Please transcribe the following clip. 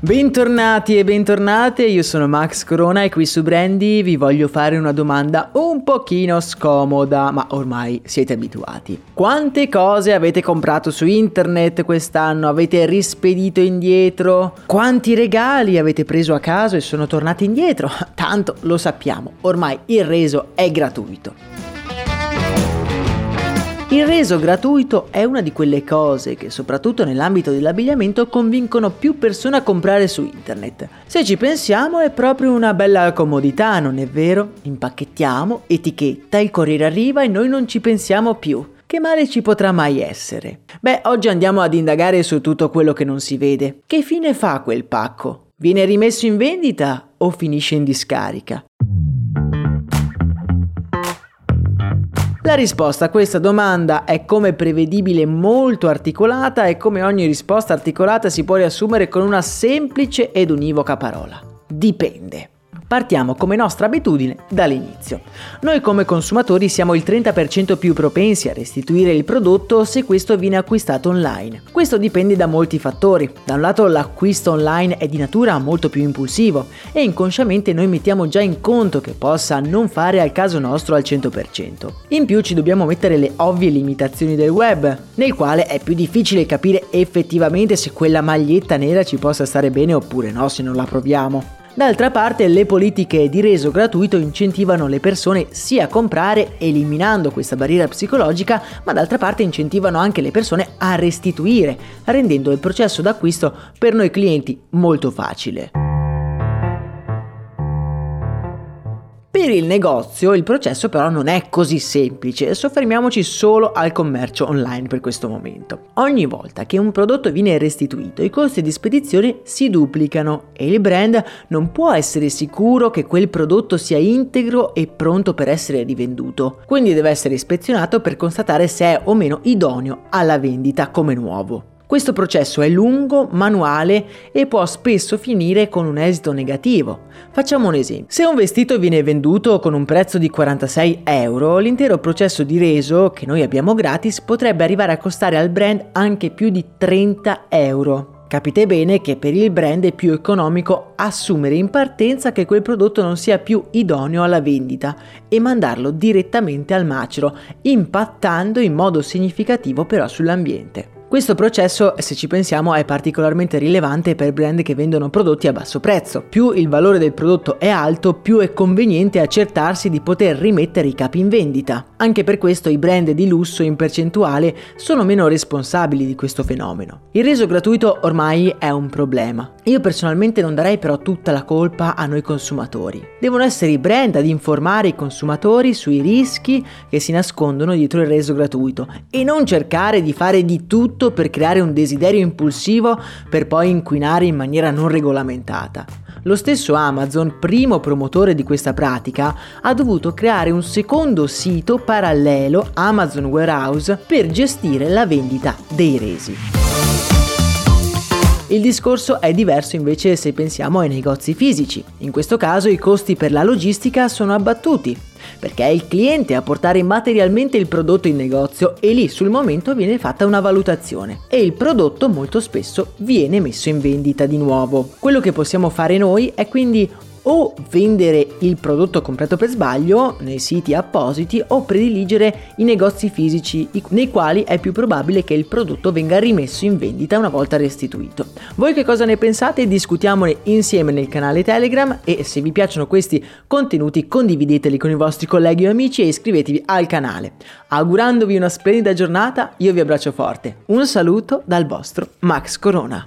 Bentornati e bentornate, io sono Max Corona e qui su Brandy vi voglio fare una domanda un pochino scomoda, ma ormai siete abituati. Quante cose avete comprato su internet quest'anno? Avete rispedito indietro? Quanti regali avete preso a caso e sono tornati indietro? Tanto lo sappiamo, ormai il reso è gratuito. Il reso gratuito è una di quelle cose che, soprattutto nell'ambito dell'abbigliamento, convincono più persone a comprare su internet. Se ci pensiamo è proprio una bella comodità, non è vero? Impacchettiamo, etichetta, il corriere arriva e noi non ci pensiamo più. Che male ci potrà mai essere? Beh, oggi andiamo ad indagare su tutto quello che non si vede. Che fine fa quel pacco? Viene rimesso in vendita o finisce in discarica? La risposta a questa domanda è come prevedibile molto articolata e come ogni risposta articolata si può riassumere con una semplice ed univoca parola. Dipende. Partiamo come nostra abitudine dall'inizio. Noi come consumatori siamo il 30% più propensi a restituire il prodotto se questo viene acquistato online. Questo dipende da molti fattori. Da un lato l'acquisto online è di natura molto più impulsivo e inconsciamente noi mettiamo già in conto che possa non fare al caso nostro al 100%. In più ci dobbiamo mettere le ovvie limitazioni del web, nel quale è più difficile capire effettivamente se quella maglietta nera ci possa stare bene oppure no se non la proviamo. D'altra parte le politiche di reso gratuito incentivano le persone sia a comprare eliminando questa barriera psicologica, ma d'altra parte incentivano anche le persone a restituire, rendendo il processo d'acquisto per noi clienti molto facile. Per il negozio il processo però non è così semplice, soffermiamoci solo al commercio online per questo momento. Ogni volta che un prodotto viene restituito i costi di spedizione si duplicano e il brand non può essere sicuro che quel prodotto sia integro e pronto per essere rivenduto, quindi deve essere ispezionato per constatare se è o meno idoneo alla vendita come nuovo. Questo processo è lungo, manuale e può spesso finire con un esito negativo. Facciamo un esempio. Se un vestito viene venduto con un prezzo di 46 euro, l'intero processo di reso che noi abbiamo gratis potrebbe arrivare a costare al brand anche più di 30 euro. Capite bene che per il brand è più economico assumere in partenza che quel prodotto non sia più idoneo alla vendita e mandarlo direttamente al macero, impattando in modo significativo però sull'ambiente. Questo processo, se ci pensiamo, è particolarmente rilevante per brand che vendono prodotti a basso prezzo. Più il valore del prodotto è alto, più è conveniente accertarsi di poter rimettere i capi in vendita. Anche per questo i brand di lusso in percentuale sono meno responsabili di questo fenomeno. Il reso gratuito ormai è un problema. Io personalmente non darei però tutta la colpa a noi consumatori. Devono essere i brand ad informare i consumatori sui rischi che si nascondono dietro il reso gratuito e non cercare di fare di tutto tutto per creare un desiderio impulsivo per poi inquinare in maniera non regolamentata. Lo stesso Amazon, primo promotore di questa pratica, ha dovuto creare un secondo sito parallelo, Amazon Warehouse, per gestire la vendita dei resi. Il discorso è diverso invece se pensiamo ai negozi fisici. In questo caso i costi per la logistica sono abbattuti, perché è il cliente a portare materialmente il prodotto in negozio e lì sul momento viene fatta una valutazione e il prodotto molto spesso viene messo in vendita di nuovo. Quello che possiamo fare noi è quindi o vendere il prodotto comprato per sbaglio nei siti appositi o prediligere i negozi fisici nei quali è più probabile che il prodotto venga rimesso in vendita una volta restituito. Voi che cosa ne pensate? Discutiamone insieme nel canale Telegram e se vi piacciono questi contenuti condivideteli con i vostri colleghi o amici e iscrivetevi al canale. Augurandovi una splendida giornata, io vi abbraccio forte. Un saluto dal vostro Max Corona.